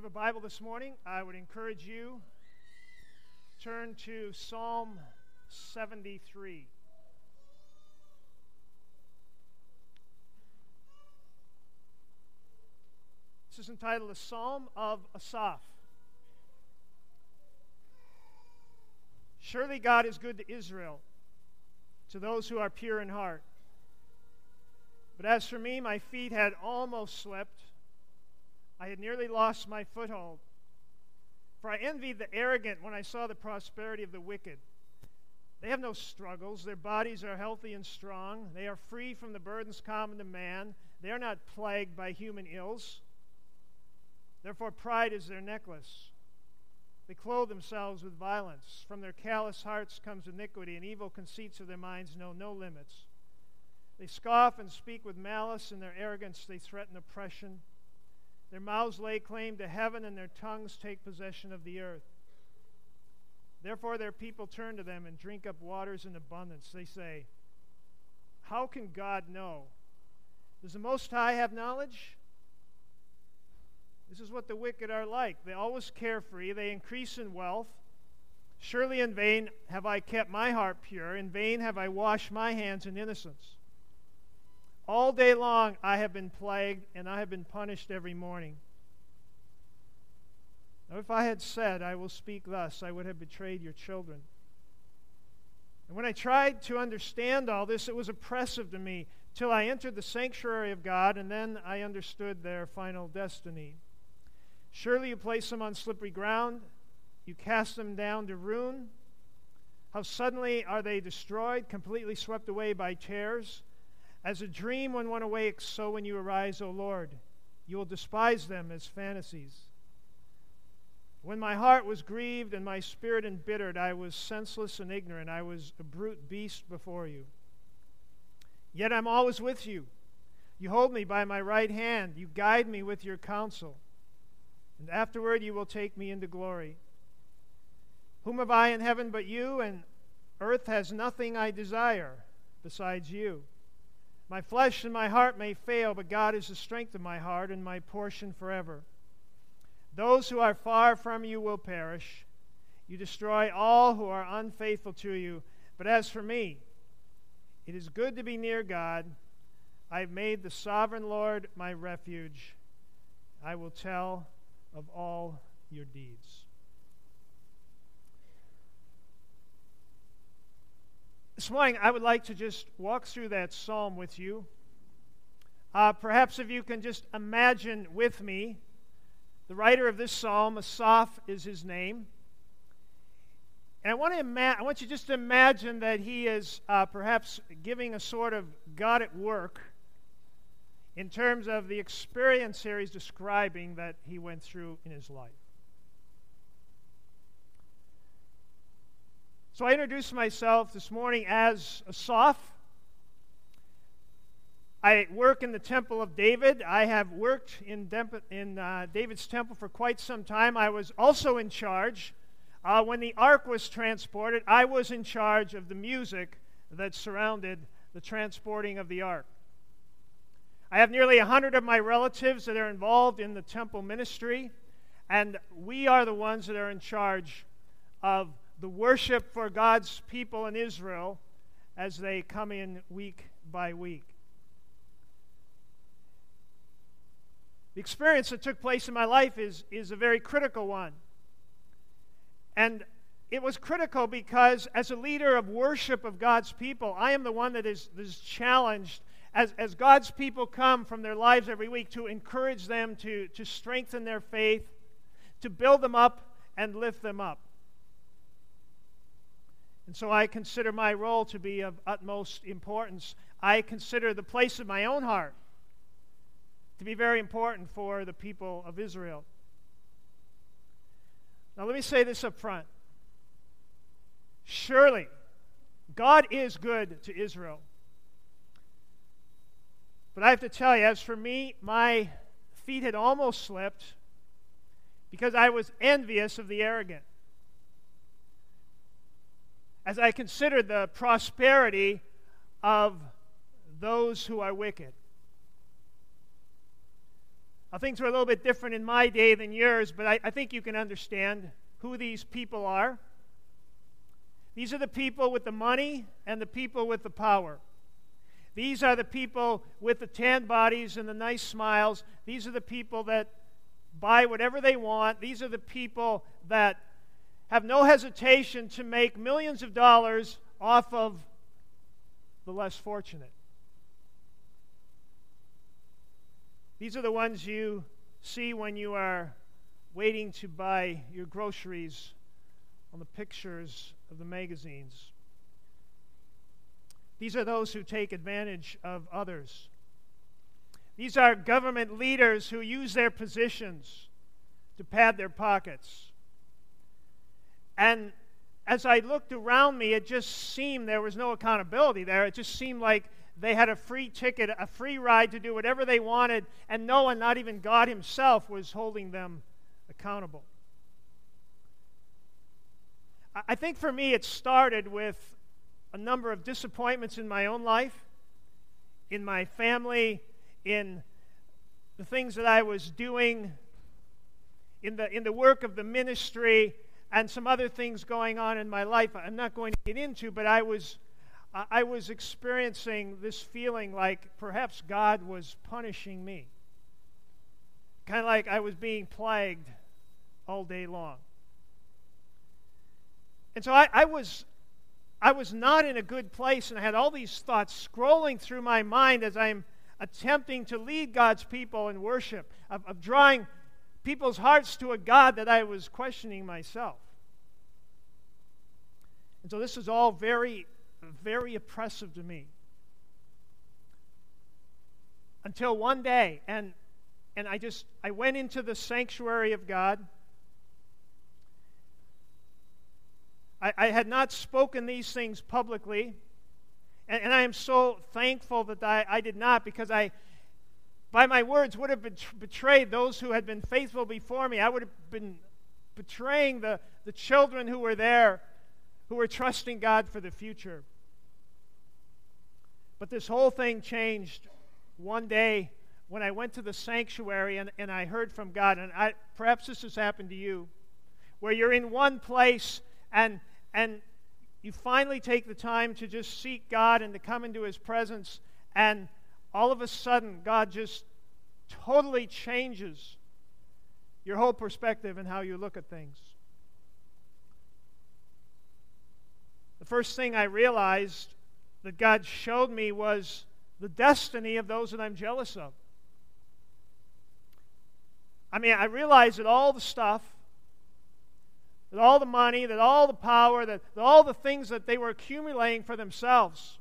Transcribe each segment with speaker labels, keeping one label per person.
Speaker 1: have a Bible this morning, I would encourage you turn to Psalm 73. This is entitled a Psalm of Asaph. Surely God is good to Israel, to those who are pure in heart. But as for me, my feet had almost slipped. I had nearly lost my foothold. For I envied the arrogant when I saw the prosperity of the wicked. They have no struggles. Their bodies are healthy and strong. They are free from the burdens common to man. They are not plagued by human ills. Therefore, pride is their necklace. They clothe themselves with violence. From their callous hearts comes iniquity, and evil conceits of their minds know no limits. They scoff and speak with malice. In their arrogance, they threaten oppression. Their mouths lay claim to heaven, and their tongues take possession of the earth. Therefore, their people turn to them and drink up waters in abundance. They say, How can God know? Does the Most High have knowledge? This is what the wicked are like. They always carefree, they increase in wealth. Surely in vain have I kept my heart pure, in vain have I washed my hands in innocence. All day long I have been plagued, and I have been punished every morning. Now, if I had said, I will speak thus, I would have betrayed your children. And when I tried to understand all this, it was oppressive to me till I entered the sanctuary of God, and then I understood their final destiny. Surely you place them on slippery ground, you cast them down to ruin. How suddenly are they destroyed, completely swept away by tears? As a dream when one awakes, so when you arise, O Lord, you will despise them as fantasies. When my heart was grieved and my spirit embittered, I was senseless and ignorant. I was a brute beast before you. Yet I'm always with you. You hold me by my right hand. You guide me with your counsel. And afterward you will take me into glory. Whom have I in heaven but you? And earth has nothing I desire besides you. My flesh and my heart may fail, but God is the strength of my heart and my portion forever. Those who are far from you will perish. You destroy all who are unfaithful to you. But as for me, it is good to be near God. I have made the sovereign Lord my refuge. I will tell of all your deeds. This morning, I would like to just walk through that psalm with you. Uh, perhaps if you can just imagine with me, the writer of this psalm, Asaph is his name. And I want, to ima- I want you just to imagine that he is uh, perhaps giving a sort of God at work in terms of the experience here he's describing that he went through in his life. So I introduced myself this morning as Asaph. I work in the Temple of David. I have worked in, in uh, David's temple for quite some time. I was also in charge. Uh, when the ark was transported, I was in charge of the music that surrounded the transporting of the ark. I have nearly 100 of my relatives that are involved in the temple ministry, and we are the ones that are in charge of the worship for God's people in Israel as they come in week by week. The experience that took place in my life is, is a very critical one. And it was critical because, as a leader of worship of God's people, I am the one that is, that is challenged as, as God's people come from their lives every week to encourage them to, to strengthen their faith, to build them up and lift them up. And so I consider my role to be of utmost importance. I consider the place of my own heart to be very important for the people of Israel. Now, let me say this up front. Surely, God is good to Israel. But I have to tell you, as for me, my feet had almost slipped because I was envious of the arrogant as I consider the prosperity of those who are wicked. Now, things were a little bit different in my day than yours, but I, I think you can understand who these people are. These are the people with the money and the people with the power. These are the people with the tan bodies and the nice smiles. These are the people that buy whatever they want. These are the people that have no hesitation to make millions of dollars off of the less fortunate. These are the ones you see when you are waiting to buy your groceries on the pictures of the magazines. These are those who take advantage of others. These are government leaders who use their positions to pad their pockets. And as I looked around me, it just seemed there was no accountability there. It just seemed like they had a free ticket, a free ride to do whatever they wanted, and no one, not even God Himself, was holding them accountable. I think for me, it started with a number of disappointments in my own life, in my family, in the things that I was doing, in the, in the work of the ministry, and some other things going on in my life I'm not going to get into, but I was, I was experiencing this feeling like perhaps God was punishing me. Kind of like I was being plagued all day long. And so I, I was I was not in a good place, and I had all these thoughts scrolling through my mind as I'm attempting to lead God's people in worship, of, of drawing people's hearts to a God that I was questioning myself. And so this is all very, very oppressive to me. Until one day, and and I just I went into the sanctuary of God. I, I had not spoken these things publicly. And, and I am so thankful that I, I did not because I, by my words, would have betrayed those who had been faithful before me. I would have been betraying the, the children who were there, who were trusting God for the future. But this whole thing changed one day when I went to the sanctuary and, and I heard from God. And I, perhaps this has happened to you, where you're in one place and and you finally take the time to just seek God and to come into His presence, and all of a sudden, God just totally changes your whole perspective and how you look at things. The first thing I realized that God showed me was the destiny of those that I'm jealous of. I mean, I realized that all the stuff that all the money, that all the power, that, that all the things that they were accumulating for themselves,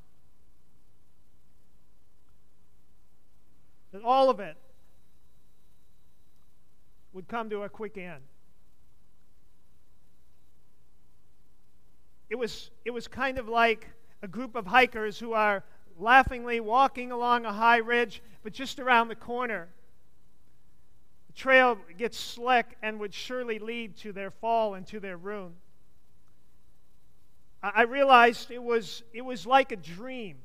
Speaker 1: that all of it would come to a quick end. It was, it was kind of like a group of hikers who are laughingly walking along a high ridge, but just around the corner the trail gets slick and would surely lead to their fall and to their ruin. I realized it was, it was like a dream.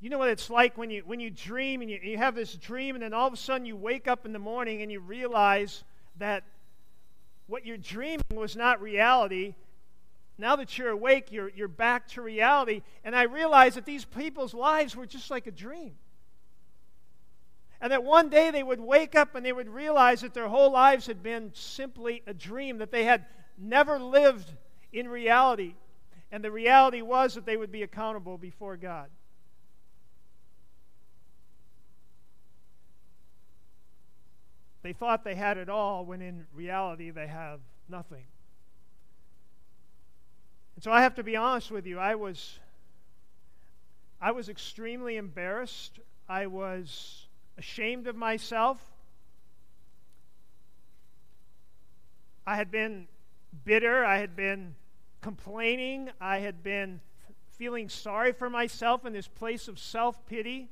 Speaker 1: You know what it's like when you, when you dream and you, you have this dream, and then all of a sudden you wake up in the morning and you realize that what you're dreaming was not reality. Now that you're awake, you're, you're back to reality. And I realized that these people's lives were just like a dream. And that one day they would wake up and they would realize that their whole lives had been simply a dream, that they had never lived in reality. And the reality was that they would be accountable before God. They thought they had it all when in reality they have nothing. And so I have to be honest with you, I was I was extremely embarrassed. I was ashamed of myself. I had been bitter. I had been complaining. I had been feeling sorry for myself in this place of self pity.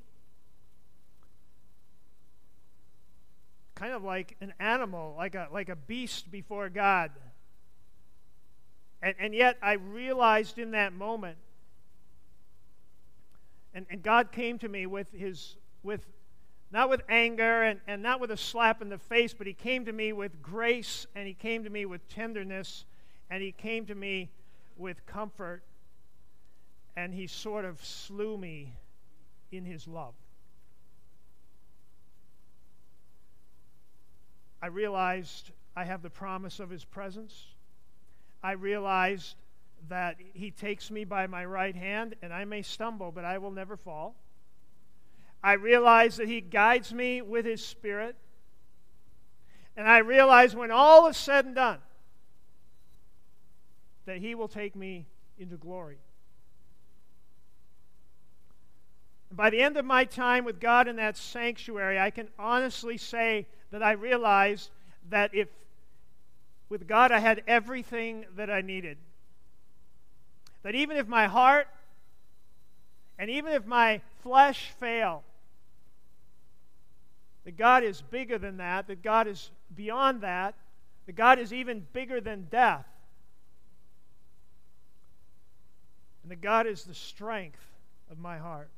Speaker 1: Kind of like an animal, like a, like a beast before God. And, and yet I realized in that moment, and, and God came to me with, his, with not with anger and, and not with a slap in the face, but he came to me with grace and he came to me with tenderness and he came to me with comfort and he sort of slew me in his love. I realized I have the promise of his presence. I realized that he takes me by my right hand and I may stumble, but I will never fall. I realize that He guides me with His Spirit. And I realize when all is said and done, that He will take me into glory. And by the end of my time with God in that sanctuary, I can honestly say that I realized that if with God I had everything that I needed. That even if my heart and even if my flesh fail, that God is bigger than that, that God is beyond that, that God is even bigger than death, and that God is the strength of my heart.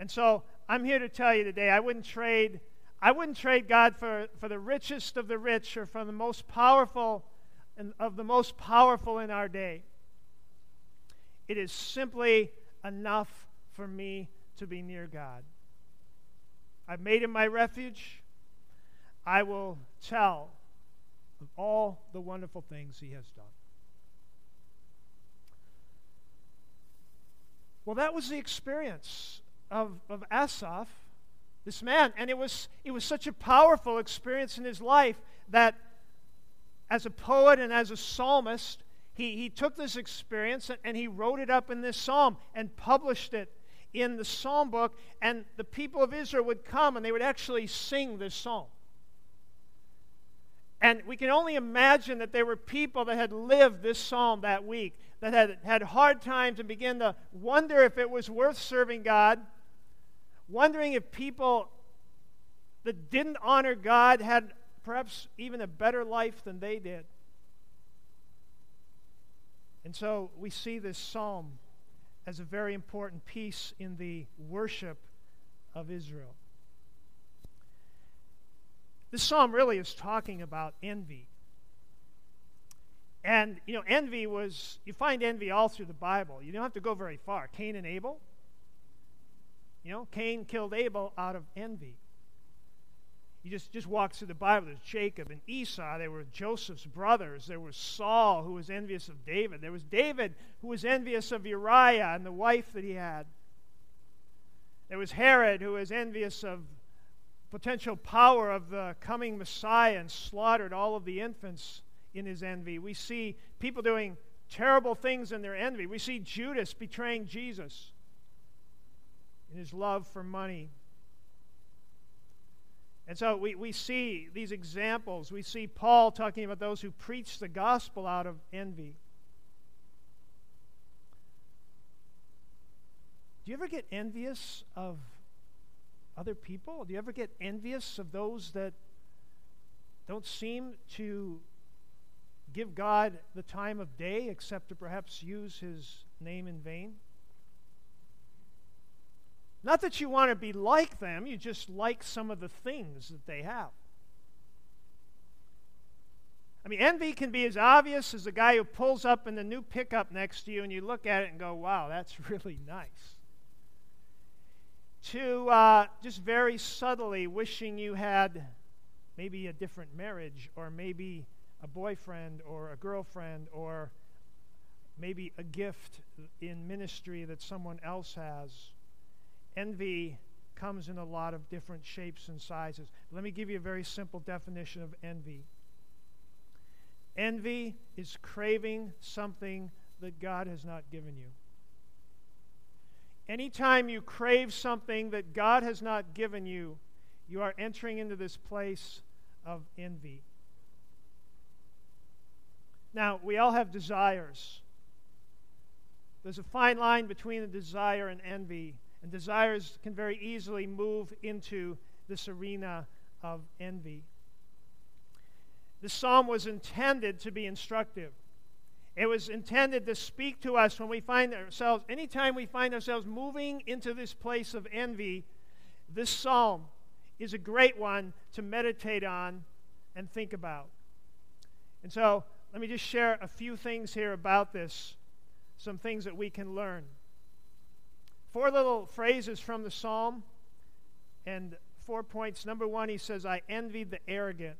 Speaker 1: And so I'm here to tell you today I wouldn't trade. I wouldn't trade God for, for the richest of the rich or for the most powerful and of the most powerful in our day. It is simply enough for me to be near God. I've made him my refuge. I will tell of all the wonderful things he has done. Well, that was the experience of, of Asaph, this man. And it was, it was such a powerful experience in his life that as a poet and as a psalmist, he, he took this experience and, and he wrote it up in this psalm and published it in the psalm book, and the people of Israel would come and they would actually sing this psalm. And we can only imagine that there were people that had lived this psalm that week, that had had hard times and began to wonder if it was worth serving God, wondering if people that didn't honor God had perhaps even a better life than they did. And so we see this psalm as a very important piece in the worship of Israel. This psalm really is talking about envy. And, you know, envy was, you find envy all through the Bible. You don't have to go very far. Cain and Abel. You know, Cain killed Abel out of envy. You just, just walk through the Bible. There's Jacob and Esau. There were Joseph's brothers. There was Saul, who was envious of David. There was David, who was envious of Uriah and the wife that he had. There was Herod, who was envious of potential power of the coming Messiah and slaughtered all of the infants in his envy. We see people doing terrible things in their envy. We see Judas betraying Jesus his love for money. And so we, we see these examples. We see Paul talking about those who preach the gospel out of envy. Do you ever get envious of other people? Do you ever get envious of those that don't seem to give God the time of day except to perhaps use his name in vain? Not that you want to be like them, you just like some of the things that they have. I mean, envy can be as obvious as the guy who pulls up in the new pickup next to you and you look at it and go, wow, that's really nice. To uh, just very subtly wishing you had maybe a different marriage or maybe a boyfriend or a girlfriend or maybe a gift in ministry that someone else has Envy comes in a lot of different shapes and sizes. Let me give you a very simple definition of envy. Envy is craving something that God has not given you. Anytime you crave something that God has not given you, you are entering into this place of envy. Now, we all have desires. There's a fine line between a desire and envy. And desires can very easily move into this arena of envy. The psalm was intended to be instructive. It was intended to speak to us when we find ourselves, anytime we find ourselves moving into this place of envy, this psalm is a great one to meditate on and think about. And so, let me just share a few things here about this, some things that we can learn. Four little phrases from the psalm and four points. Number one, he says, I envy the arrogant.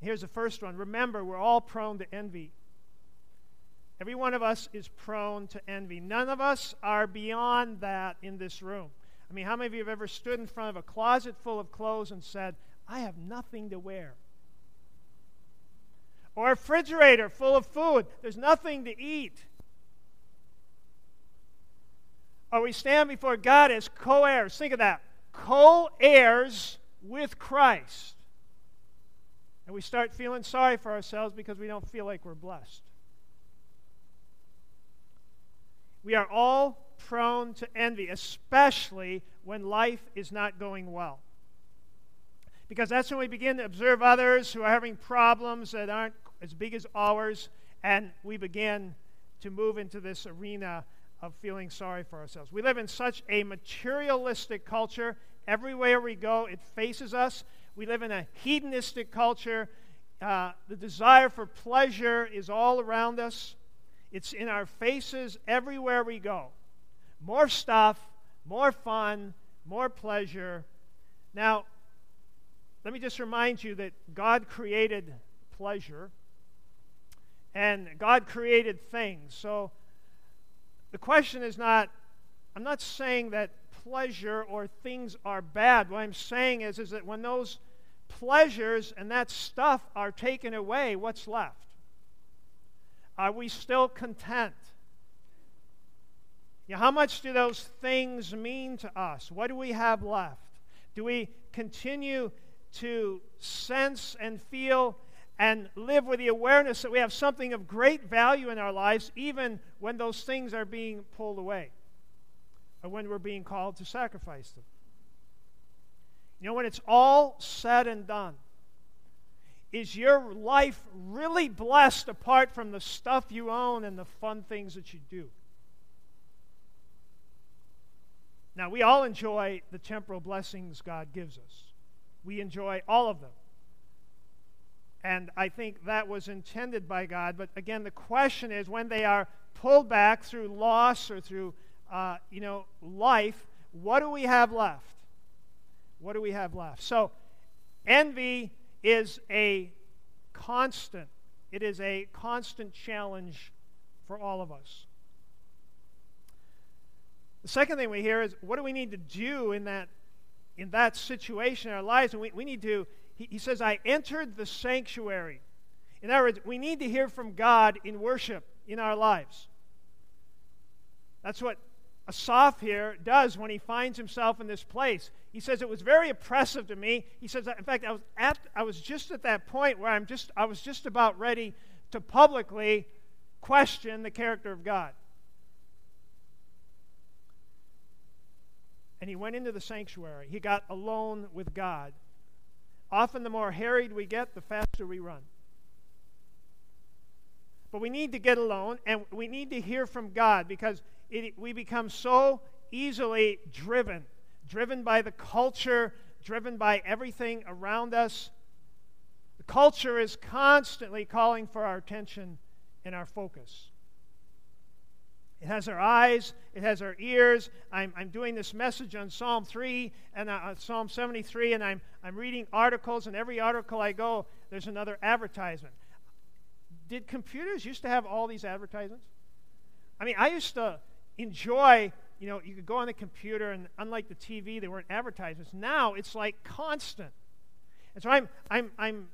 Speaker 1: Here's the first one. Remember, we're all prone to envy. Every one of us is prone to envy. None of us are beyond that in this room. I mean, how many of you have ever stood in front of a closet full of clothes and said, I have nothing to wear? Or a refrigerator full of food, there's nothing to eat. Or we stand before God as co heirs. Think of that co heirs with Christ. And we start feeling sorry for ourselves because we don't feel like we're blessed. We are all prone to envy, especially when life is not going well. Because that's when we begin to observe others who are having problems that aren't as big as ours, and we begin to move into this arena of feeling sorry for ourselves. We live in such a materialistic culture. Everywhere we go, it faces us. We live in a hedonistic culture. Uh, the desire for pleasure is all around us. It's in our faces everywhere we go. More stuff, more fun, more pleasure. Now, let me just remind you that God created pleasure and God created things. So the question is not, I'm not saying that pleasure or things are bad. What I'm saying is, is that when those pleasures and that stuff are taken away, what's left? Are we still content? You know, how much do those things mean to us? What do we have left? Do we continue to sense and feel and live with the awareness that we have something of great value in our lives, even when those things are being pulled away or when we're being called to sacrifice them? You know, when it's all said and done, is your life really blessed apart from the stuff you own and the fun things that you do? Now, we all enjoy the temporal blessings God gives us. We enjoy all of them. And I think that was intended by God. But again, the question is when they are pulled back through loss or through, uh, you know, life, what do we have left? What do we have left? So, envy is a constant. It is a constant challenge for all of us. The second thing we hear is what do we need to do in that in that situation in our lives? And we, we need to, he, he says, I entered the sanctuary. In other words, we need to hear from God in worship in our lives. That's what Asaph here does when he finds himself in this place. He says it was very oppressive to me. He says, in fact, I was at, I was just at that point where I'm just, I was just about ready to publicly question the character of God. And he went into the sanctuary. He got alone with God. Often, the more harried we get, the faster we run. But we need to get alone and we need to hear from God because it, we become so easily driven, driven by the culture, driven by everything around us. The culture is constantly calling for our attention and our focus. It has our eyes, it has our ears. I'm, I'm doing this message on Psalm 3 and uh, Psalm 73, and I'm, I'm reading articles, and every article I go, there's another advertisement. Did computers used to have all these advertisements? I mean, I used to enjoy, you know, you could go on the computer, and unlike the TV, there weren't advertisements. Now it's like constant. And so I'm, I'm, I'm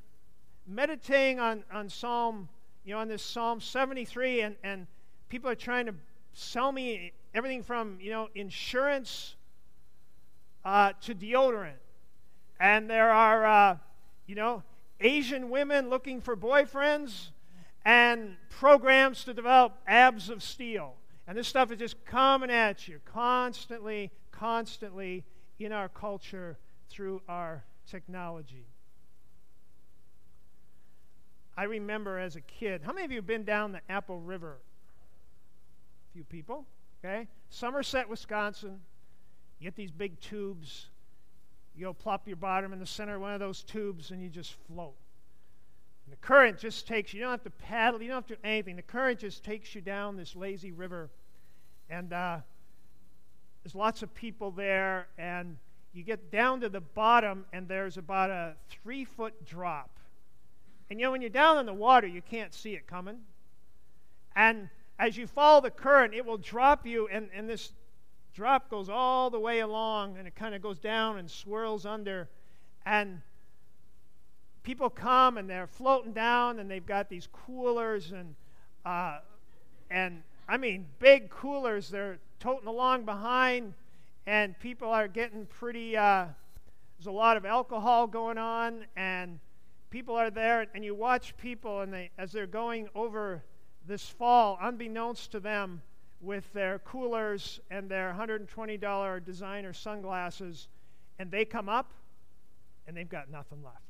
Speaker 1: meditating on, on Psalm, you know, on this Psalm 73, and, and people are trying to sell me everything from, you know, insurance uh, to deodorant. And there are, uh, you know, Asian women looking for boyfriends and programs to develop abs of steel. And this stuff is just coming at you constantly, constantly in our culture through our technology. I remember as a kid, how many of you have been down the Apple River? Few people, okay? Somerset, Wisconsin. You get these big tubes, You go plop your bottom in the center of one of those tubes and you just float. And the current just takes you, you don't have to paddle, you don't have to do anything. The current just takes you down this lazy river. And uh, there's lots of people there, and you get down to the bottom, and there's about a three foot drop. And you know, when you're down in the water, you can't see it coming. And as you follow the current, it will drop you, and, and this drop goes all the way along, and it kind of goes down and swirls under. And people come and they're floating down, and they've got these coolers and uh, and I mean big coolers. They're toting along behind, and people are getting pretty. Uh, there's a lot of alcohol going on, and people are there, and you watch people, and they as they're going over this fall, unbeknownst to them, with their coolers and their $120 designer sunglasses, and they come up and they've got nothing left.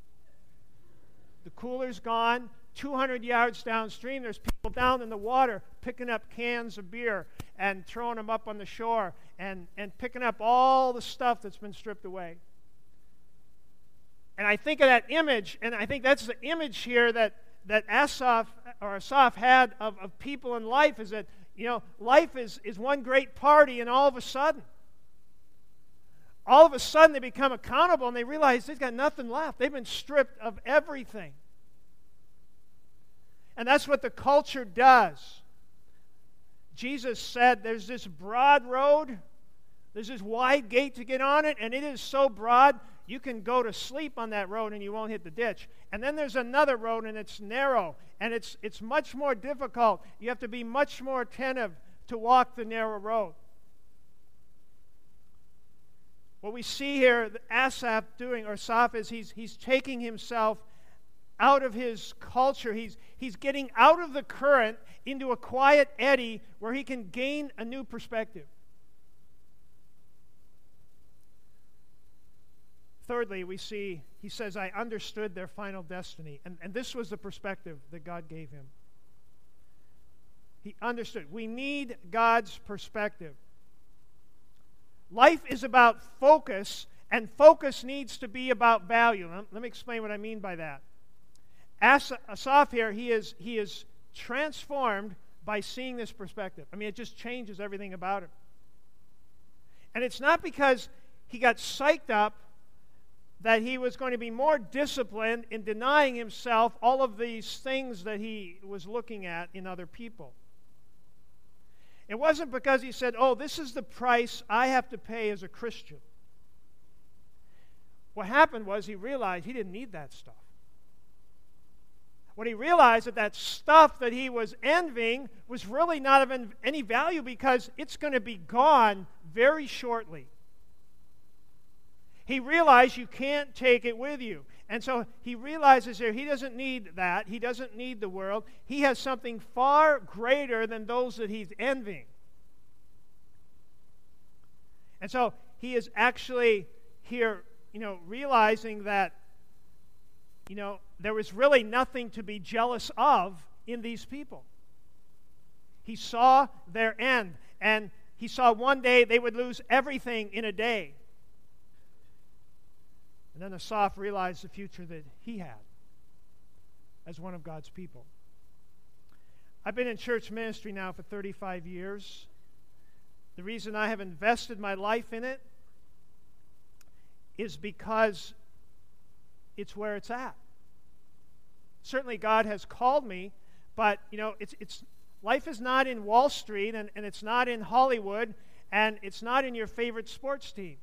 Speaker 1: The cooler's gone. 200 yards downstream, there's people down in the water picking up cans of beer and throwing them up on the shore and, and picking up all the stuff that's been stripped away. And I think of that image, and I think that's the image here that that Asaph or Asaph had of, of people in life is that, you know, life is, is one great party, and all of a sudden, all of a sudden they become accountable and they realize they've got nothing left. They've been stripped of everything. And that's what the culture does. Jesus said there's this broad road, there's this wide gate to get on it, and it is so broad you can go to sleep on that road and you won't hit the ditch. And then there's another road and it's narrow and it's, it's much more difficult. You have to be much more attentive to walk the narrow road. What we see here, Asaph doing, or Saf, is he's, he's taking himself out of his culture. He's, he's getting out of the current into a quiet eddy where he can gain a new perspective. Thirdly, we see, he says, I understood their final destiny. And, and this was the perspective that God gave him. He understood. We need God's perspective. Life is about focus, and focus needs to be about value. Let, me explain what I mean by that. Asaph here, he is, he is transformed by seeing this perspective. I mean, it just changes everything about him. And it's not because he got psyched up that he was going to be more disciplined in denying himself all of these things that he was looking at in other people. It wasn't because he said, Oh, this is the price I have to pay as a Christian. What happened was he realized he didn't need that stuff. When he realized that that stuff that he was envying was really not of any value because it's going to be gone very shortly. He realized you can't take it with you. And so he realizes here he doesn't need that. He doesn't need the world. He has something far greater than those that he's envying. And so he is actually here, you know, realizing that, you know, there was really nothing to be jealous of in these people. He saw their end, and he saw one day they would lose everything in a day. And then Asaph realized the future that he had as one of God's people. I've been in church ministry now for 35 years. The reason I have invested my life in it is because it's where it's at. Certainly, God has called me, but you know, it's, it's life is not in Wall Street and, and it's not in Hollywood and it's not in your favorite sports team.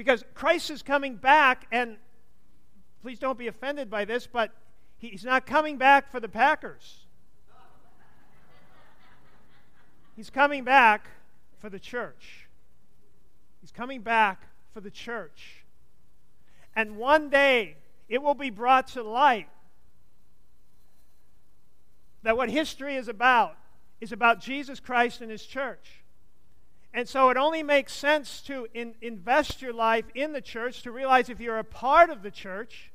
Speaker 1: Because Christ is coming back, and please don't be offended by this, but he's not coming back for the Packers. He's coming back for the church. He's coming back for the church. And one day it will be brought to light that what history is about is about Jesus Christ and his church. And so it only makes sense to in, invest your life in the church to realize if you're a part of the church,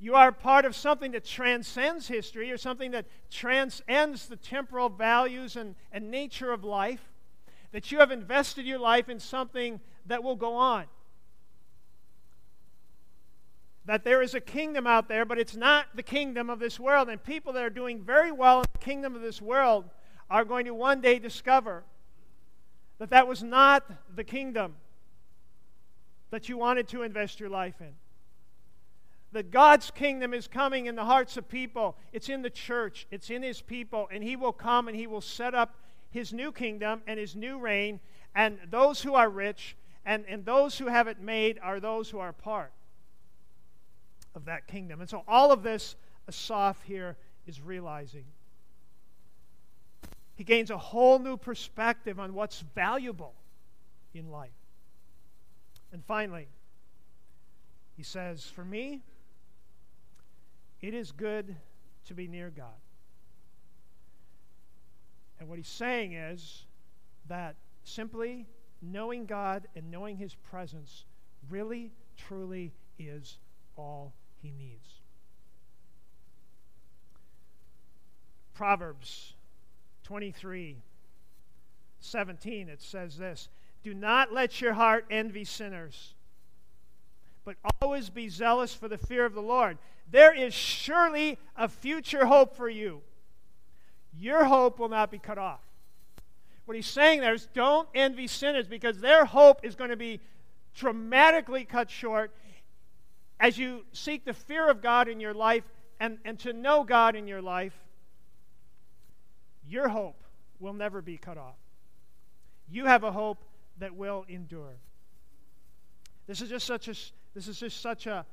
Speaker 1: you are part of something that transcends history or something that transcends the temporal values and, and nature of life, that you have invested your life in something that will go on. that there is a kingdom out there, but it's not the kingdom of this world. And people that are doing very well in the kingdom of this world are going to one day discover that that was not the kingdom that you wanted to invest your life in. That God's kingdom is coming in the hearts of people. It's in the church, it's in His people, and He will come and He will set up His new kingdom and His new reign. And those who are rich and, and those who have it made are those who are part of that kingdom. And so all of this, Asaph here is realizing. He gains a whole new perspective on what's valuable in life. And finally, he says, For me, it is good to be near God. And what he's saying is that simply knowing God and knowing his presence really, truly is all he needs. Proverbs 23 17, it says this Do not let your heart envy sinners, but always be zealous for the fear of the Lord. There is surely a future hope for you. Your hope will not be cut off. What he's saying there is don't envy sinners because their hope is going to be dramatically cut short as you seek the fear of God in your life and, and to know God in your life, your hope will never be cut off. You have a hope that will endure. This is just such a this is just such a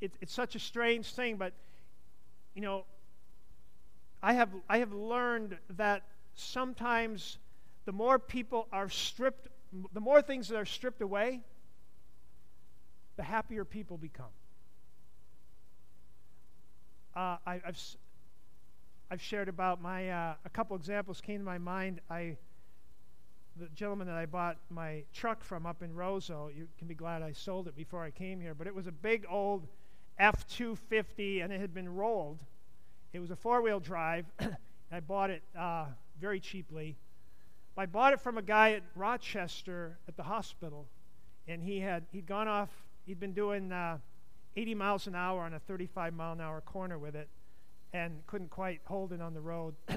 Speaker 1: it, it's such a strange thing, but you know, I have I have learned that sometimes the more people are stripped, the more things that are stripped away, the happier people become. Uh, I, have I've shared about my uh, a couple examples came to my mind. I the gentleman that I bought my truck from up in Roseau. You can be glad I sold it before I came here, but it was a big old F two fifty, and it had been rolled. It was a four wheel drive. I bought it uh, very cheaply. I bought it from a guy at Rochester at the hospital, and he had he'd gone off he'd been doing uh, 80 miles an hour on a 35 mile an hour corner with it and couldn't quite hold it on the road.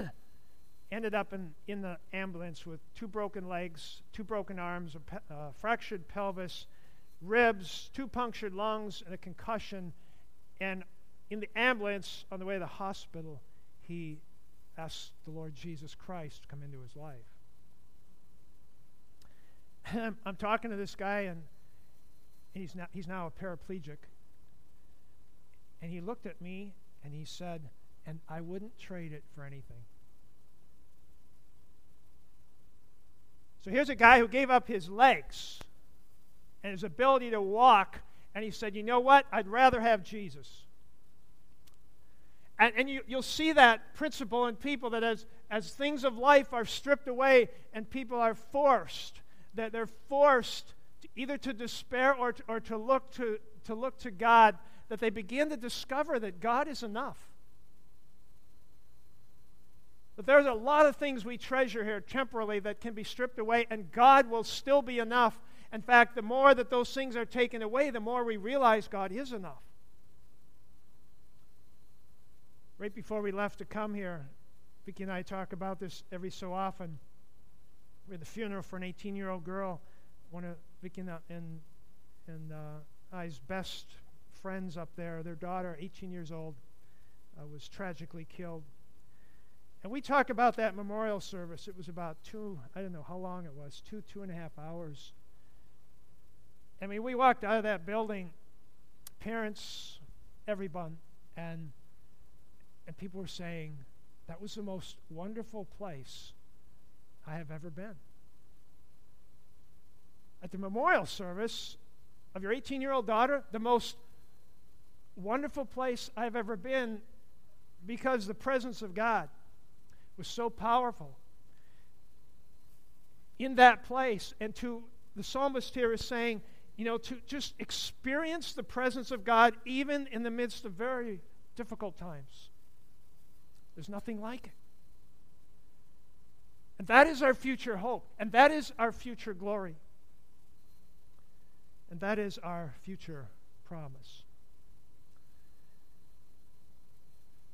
Speaker 1: Ended up in, in the ambulance with two broken legs, two broken arms, a pe- uh, fractured pelvis, ribs, two punctured lungs, and a concussion. And in the ambulance on the way to the hospital, he asked the Lord Jesus Christ to come into his life. I'm talking to this guy, and he's now, he's now a paraplegic. And he looked at me and he said, and I wouldn't trade it for anything. So here's a guy who gave up his legs and his ability to walk, and he said, You know what? I'd rather have Jesus. And, and you, you'll see that principle in people that as, as things of life are stripped away and people are forced, that they're forced either to despair or to, or to, look to, to look to God, that they begin to discover that God is enough. That there's a lot of things we treasure here temporally that can be stripped away, and God will still be enough. In fact, the more that those things are taken away, the more we realize God is enough. Right before we left to come here, Vicki and I talk about this every so often. We had the funeral for an 18 year old girl one of Vicky and and uh, I's best friends up there. Their daughter, 18 years old, uh, was tragically killed. And we talk about that memorial service. It was about two, I don't know how long it was, two, two and a half hours. I mean, we walked out of that building, parents, everyone, and and people were saying, that was the most wonderful place I have ever been at the memorial service of your 18 year old daughter, the most wonderful place I've ever been because the presence of God was so powerful in that place. And to the psalmist here is saying, you know, to just experience the presence of God even in the midst of very difficult times. There's nothing like it. And that is our future hope, and that is our future glory. And that is our future promise.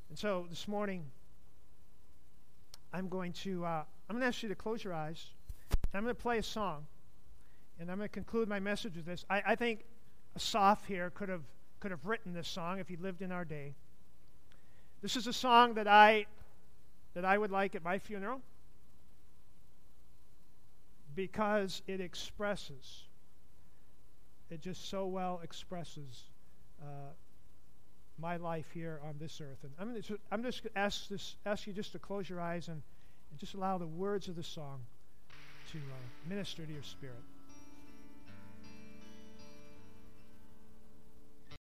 Speaker 1: And so this morning, I'm going to uh, I'm going to ask you to close your eyes. I'm going to play a song, and I'm going to conclude my message with this. I, I think Asaph here could have could have written this song if he lived in our day. This is a song that I that I would like at my funeral because it expresses it just so well expresses uh, my life here on this earth. And I'm, gonna, I'm just ask this ask you just to close your eyes and, and just allow the words of the song to uh, minister to your spirit.